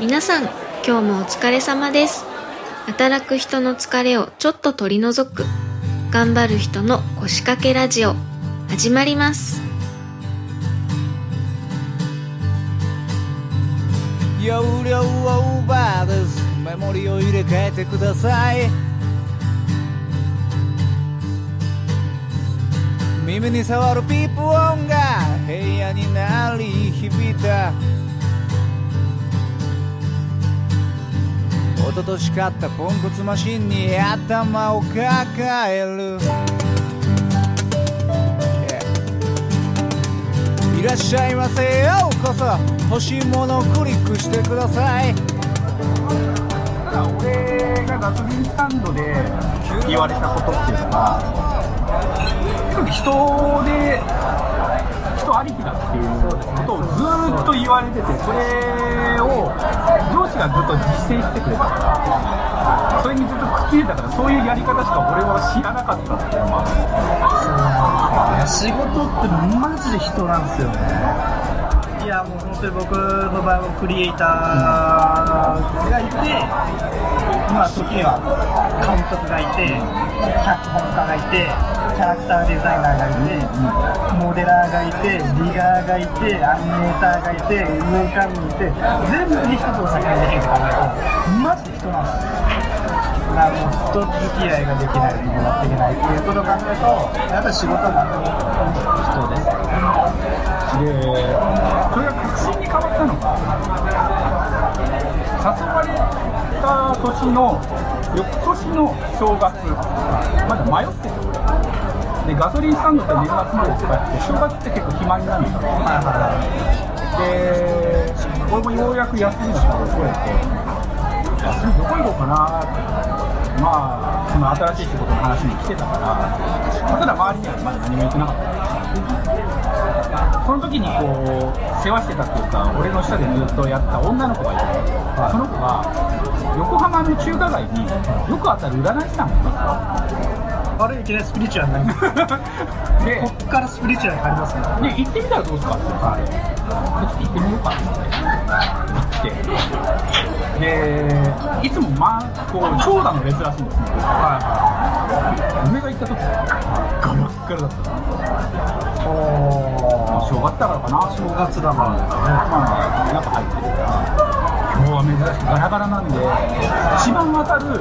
皆さん、今日もお疲れ様です。働く人の疲れをちょっと取り除く、頑張る人の腰掛けラジオ、始まります。容量オーバーです。メモリを入れ替えてください。耳に触るピープ音が部屋に鳴り響いた。一昨年買ったポンコツマシンに頭を抱える。いらっしゃいませようこそ。欲しいものをクリックしてください。ただ俺がガソリンスタンドで言われたことっていうのが結構人で人ありきだっていうことをずっと言われててそれを上司がずっと実践してくれたからそれにずっとくっついてたからそういうやり方しか俺は知らなかったっていうのもある。仕事ってマジで人なんですよね。いやもう本当に僕の場合はクリエイターがいてまあ時には監督がいて脚本家がいてキャラクターデザイナーがいて、モデラーがいてリガーがいてアニメーターがいて運営管理いて全部に一つを先にできるって考えるとマジで人なんですよまあもう人付き合いができないとやっていけないっていうことを考えるとやっぱり仕事は何でも人です。でそれが確信に変わったのが誘われた年の翌年の正月。まだ迷ってて俺でガソリンスタンドって年末まで使って正月って結構暇になるんだで俺もようやく休みの日が取れて休みどこ行こうかなってまあその新しい仕事の話に来てたからただ周りにはまだ何も言ってなかったその時にこう世話してたっていうか俺の下でずっとやった女の子がいて、その子が横浜の中華街によく当たる占い師さんがいますあれいきなりスピリチュアルにな。りますこっからスピリチュアルに入りますね。で行ってみたらどうですか？って言ってでちょっと行ってみようかって行って。でいつもまあこう長蛇の列らしいんですね。俺が行った時。ガラッガラだった。まあ正月だからかな。正月だからですね。まあ中入ってるから。今日は珍しくガラガラなんで一番当たる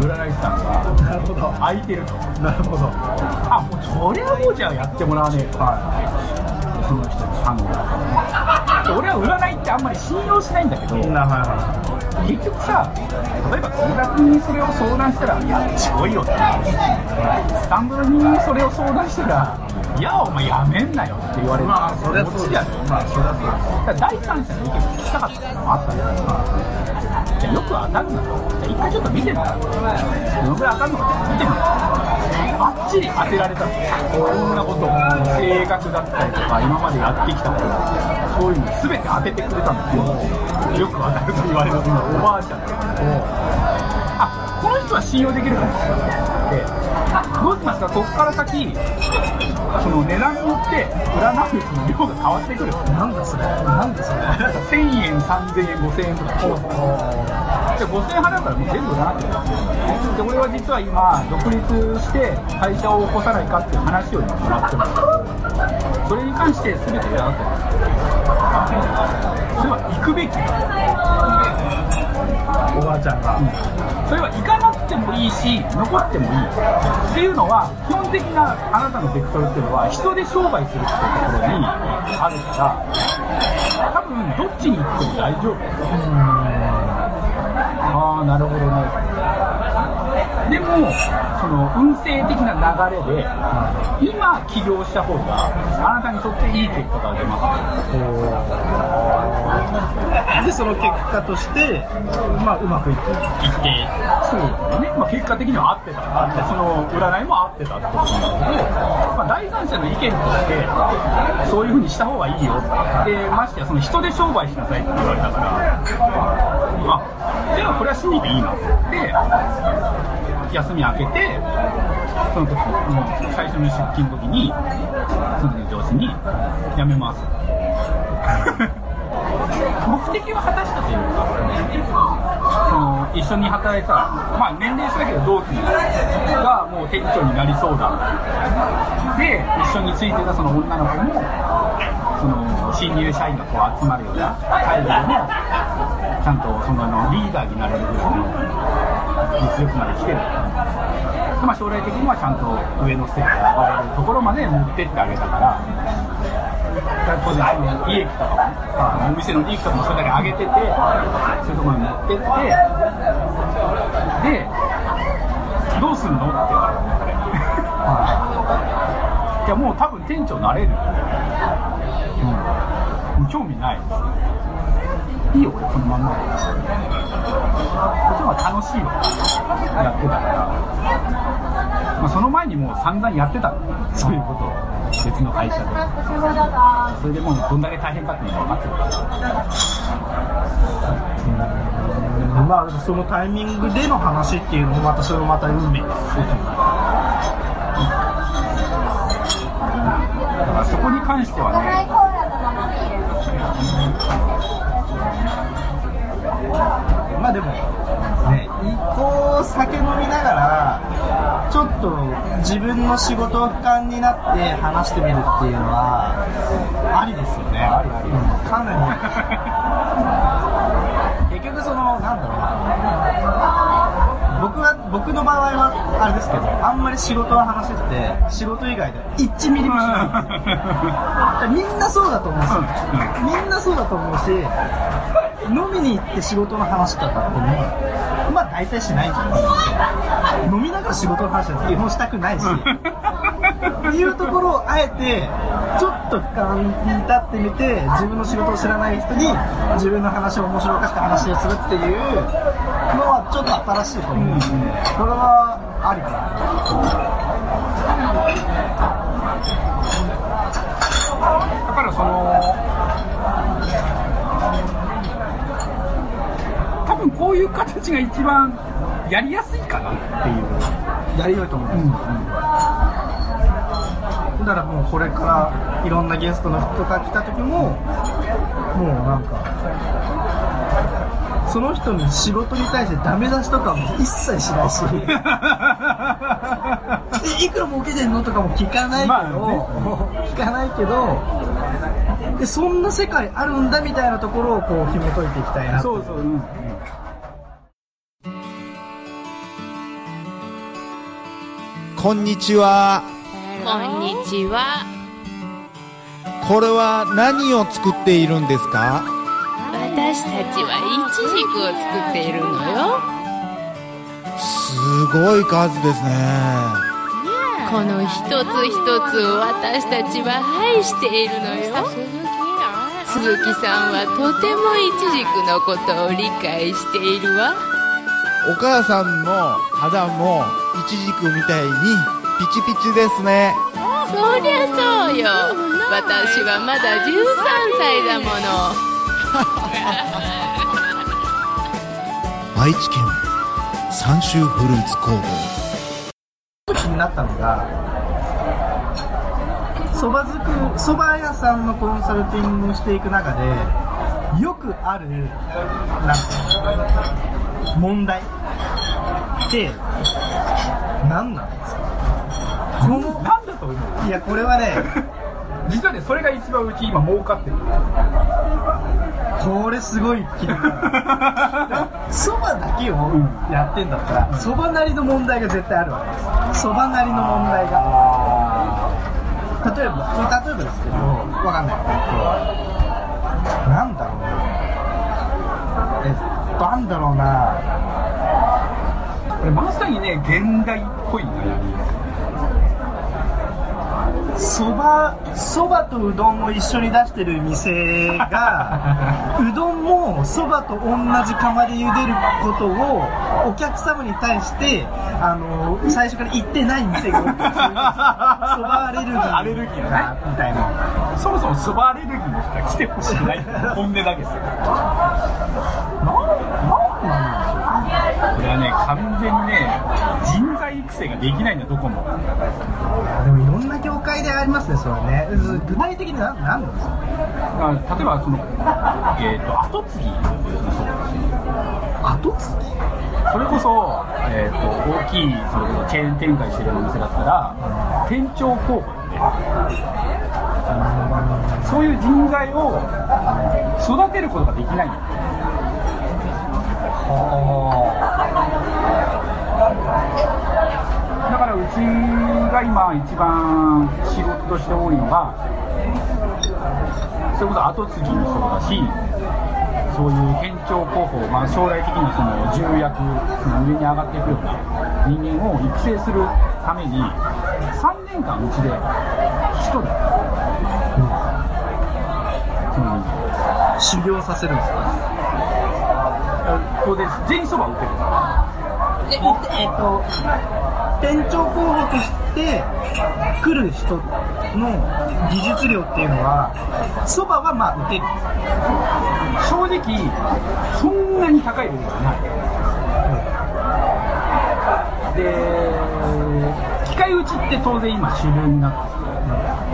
占い師さんがなるほど空いてると。なるほど。あもうそれはもうじゃあやってもらわねえと、その人に頼んだ俺は占いってあんまり信用しないんだけど。なはいは結局さ例えば友達にそれを相談したら「いやすごいよ」って。スタンドにそれを相談したら「いやお前やめんなよ」って言われる。まあそりゃそうだよ。まあそりゃそうだ第三者の意見聞きたかったのもあったんだけどじゃあよく当たるんだとじゃあ一回ちょっと見てみたらどのぐらい当たるのかって見てみたばっちり当てられたこんなこと性格だったりとか今までやってきたことそういうの全て当ててくれたんですよよく当たると言われるそのおばあちゃんあこの人は信用できるかもしれない。どうしますか？ここから先その値段によって占うその量が変わってくる。いなんだそれ？なんだそれ？1000円3000円5000円とかで5000円払うからもう全部占ってくるで俺は実は今独立して会社を起こさないかっていう話を今もらってます。それに関して全て占ってますそれは行くべき。おばあちゃんが。それは行かなくてもいいし残ってもいい。っていうのは基本的なあなたのベクトルっていうのは人で商売するっていうところにあるから多分どっちに行っても大丈夫。ああなるほどねでもその運勢的な流れで今起業した方があなたにとっていい結果が出ます。でその結果としてまあうまくいっていって。そうね、まあ、結果的には合ってた。でその占いも合ってたってことなんだけど、まあ、第三者の意見としてそういうふうにした方がいいよ。でましてやその人で商売しなさいって言われたからあじゃあこれは信じていいな。で休み明けてその時もう最初の出勤の時にその時の上司に「辞めます」目的は果たしたというか、その一緒に働いた、まあ、年齢差だけど同期がもう店長になりそうだ。で一緒についてたその女の子もその新入社員がこう集まるような会議でもちゃんとそのあのリーダーになれるぐらいの実力まで来てる。まあ、将来的にはちゃんと上のステップで上がれるところまで持ってってあげたから。当然その利益とかもね、お店の利益とかもそれだけ上げててそういうところに持ってってでどうすんのって言われていやもう多分店長なれる。うん。興味ない。ですいいよ俺このまんま。でこっちの方が楽しいわ。やってたから、まあ、その前にもう散々やってた。のそういうこと。を別の会社で。それでもうどんだけ大変かっていうのが分かってるから。まあそのタイミングでの話っていうのもまたそれもまた運命。ですだからそこに関してはねまあでもねこう酒飲みながらちょっと自分の仕事を俯瞰になって話してみるっていうのはありですよね。ありあり、かなり結局そのなんだろうな。僕は僕の場合はあれですけどあんまり仕事は話してて仕事以外で1ミリもしないみんなそうだと思うんですよみんなそうだと思うし飲みに行って仕事の話とかってねまあ大体しないじゃないですか飲みながら仕事の話は基本したくないし。っていうところをあえてちょっと俯瞰に立ってみて自分の仕事を知らない人に自分の話を面白おかして話をするっていうのはちょっと新しいと思う。ん。でこれはありかな。だからその多分こういう形が一番やりやすいかなっていう。やりよいと思います、だからもうこれからいろんなゲストの人が来た時ももうなんかその人の仕事に対してダメ出しとかも一切しないし。え いくら儲けてんのとかも聞かないけど、まあね。聞かないけどでそんな世界あるんだみたいなところをこう紐解いていきたいなそうそう、うんこんにちは。こんにちは。これは何を作っているんですか？私たちはイチジクを作っているのよ。すごい数ですね。この一つ一つを私たちは愛しているのよ。鈴木さんはとてもイチジクのことを理解しているわ。お母さんの肌もイチジクみたいにピチピチですね。そりゃそうよ。私はまだ13歳だもの。愛知県三州フルーツ工房。気になったのがそば屋さんのコンサルティングをしていく中でよくあるなんか問題って何なんですか？このなんだと思ういやこれはね 実はねそれが一番うち今儲かってる。これすごい気になる。そばだけをやってんだったらそばなりの問題が絶対あるわけです。そばなりの問題が。例えば例えばですけどわかんない。なんだろうな。えっとなんだろうな。これまさにね現代っぽい悩み。そばそばとうどんを一緒に出してる店が うどんもそばと同じ釜で茹でることをお客様に対してあの最初から言ってない店が多くてそばアレルギー。アレルギーだね。みたいな。そもそもそばアレルギーの人が来てほしくない。本音だけですよはね完全にね人材育成ができないんだどこも。でもいろんな業界会でありますね、それね。具体的に何何なんですか？例えばその、えー、と後継ぎ。もそうだし後継ぎそれこそ、えー、と大きいそれこそチェーン展開してるお店だったら店長候補ってそういう人材を育てることができない。んだよだからうちが今一番仕事として多いのがそれこそ後継ぎもそうだしそういう店長候補、まあ、将来的にその重役その上に上がっていくような人間を育成するために3年間うちで1人、その修行させるんですか？当然全員そば打てる。えっと、店長候補として来る人の技術量っていうのは、そばはまあ打てる。正直そんなに高いレベルはない、で機械打ちって当然今主流になってて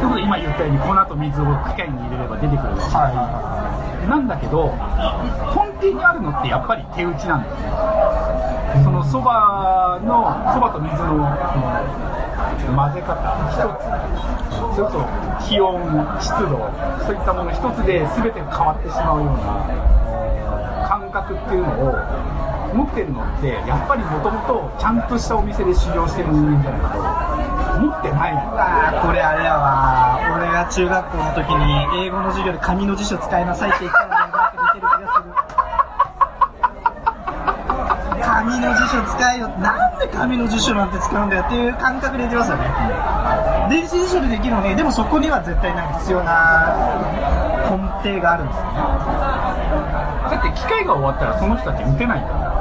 ということで今言ったように粉と水を機械に入れれば出てくるし、なんだけど根底にあるのってやっぱり手打ちなんだよねそのそばのそばと水のその混ぜ方。一つそれこそ気温湿度そういったもの一つで全てが変わってしまうような感覚っていうのを持ってるのってやっぱりもともとちゃんとしたお店で修行してる人間じゃないと持ってない。のあーこれあれやわ俺が中学校の時に英語の授業で紙の辞書使いなさいって言ったのになんか似てる気がする紙の辞書使えよ。なんで紙の辞書なんて使うんだよっていう感覚で言ってますよね。電子辞書でできるのにでもそこには絶対なんか必要な根底があるんですよ。ねだって機械が終わったらその人たち打てないから。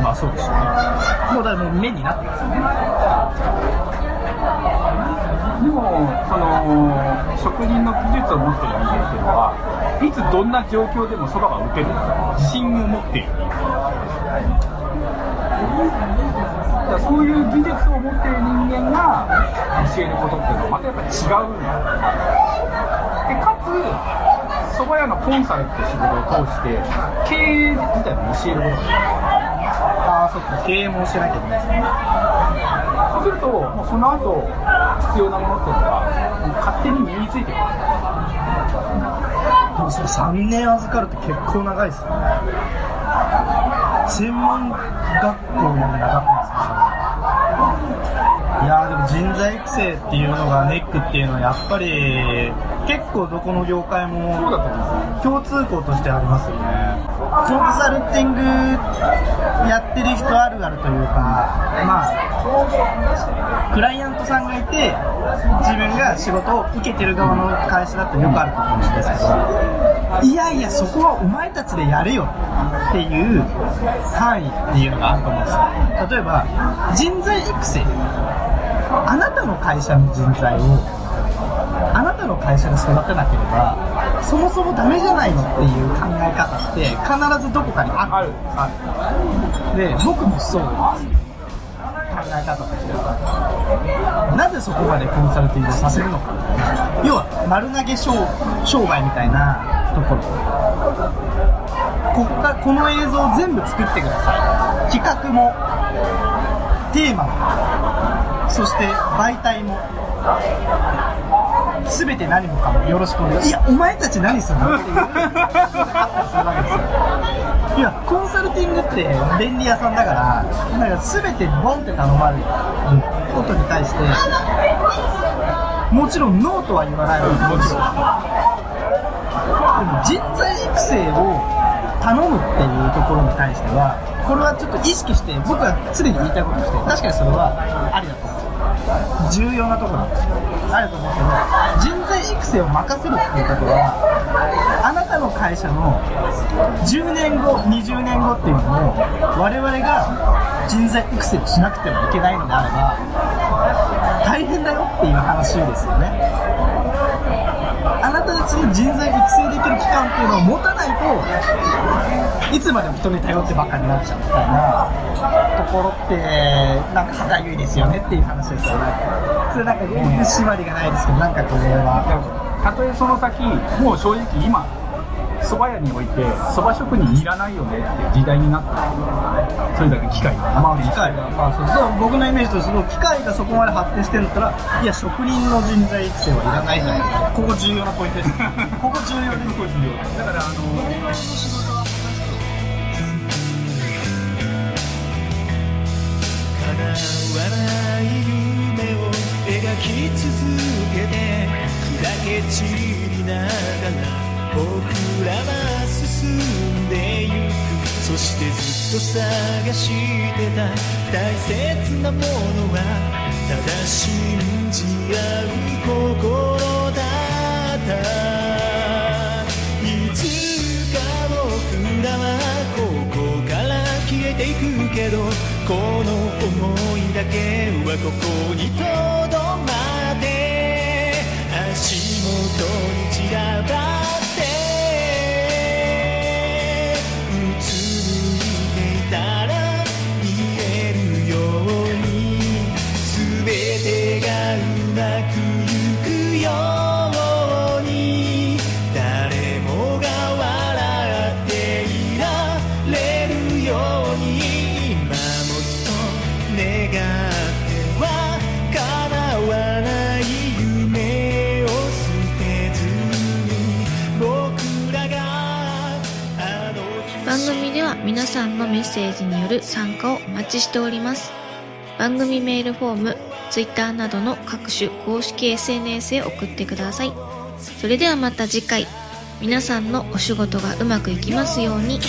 まあそうですよね。もうだからもう目になってます。よねでもその職人の技術を持ってる人間っていうのはいつどんな状況でもそばが打てる。自信を持っている。人間だからそういう技術を持っている人間が教えることっていうのはまたやっぱ違うんだでかつ蕎麦屋のコンサルって仕事を通して経営自体も教えることができるああそっか経営もしなきゃいけない。ですねそうすると、もうその後必要なものっていうのが、勝手に身についてくる。でもそれ3年預かるって結構長いですよね専門学校より長くないやーでも人材育成っていうのがネックっていうのはやっぱり結構どこの業界も。共通項としてありますよねコンサルティングやってる人あるあるというかまあクライアントさんがいて自分が仕事を受けてる側の会社だとよくあるとかもしれないですけどいやいやそこはお前たちでやれよっていう範囲っていうのがあると思うんですよ。例えば人材育成。あなたの会社の人材をあなたの会社で育てなければそもそもダメじゃないのっていう考え方って必ずどこかにある。ある、あで僕もそう考え方としては。なぜそこまでコンサルティングをさせるのか。要は丸投げ商商売みたいなところ。こっかこの映像を全部作ってください。企画もテーマも。そして媒体も全て何もかもよろしくお願いいやお前たち何するの？っていういやコンサルティングって便利屋さんだからなんか全てボンって頼まれることに対してもちろんノーとは言わないわけ。もちろんでも人材育成を頼むっていうところに対してはこれはちょっと意識して僕は常に言いたいこととして確かにそれはありだと思う。んですよ重要なところなんですよ。あると思うんですけど育成を任せるっていうことはあなたの会社の10年後20年後っていうのを我々が人材育成しなくてもいけないのであれば大変だよっていう話ですよね。あなたたちに人材育成できる期間っていうのを持たないといつまでも人に頼ってばっかりになっちゃうみたいなところってなんか歯がゆいですよねっていう話ですよね。それなんか全然締まりがないですけどなんかこれはたとえその先もう正直今蕎麦屋において蕎麦職人いらないよねって時代になってるそれだけ機械がまあ機械が、まあ、そうそう僕のイメージとすると機械がそこまで発展してるんだったらいや職人の人材育成はいらないじゃないですかここ重要なポイントですここ重要ですこ重要だからあの叶わない夢をき続けて砕け散りながら僕らは進んでゆく。そしてずっと探してた。大切なものはただ信じ合う心だった。いつか僕らはここから消えていくけどこの想いだけはここにとどまって地元に散らばさんのメッセージによる参加をお待ちしております。番組メールフォーム、Twitter などの各種公式 SNS へ送ってください。それではまた次回、皆さんのお仕事がうまくいきますように。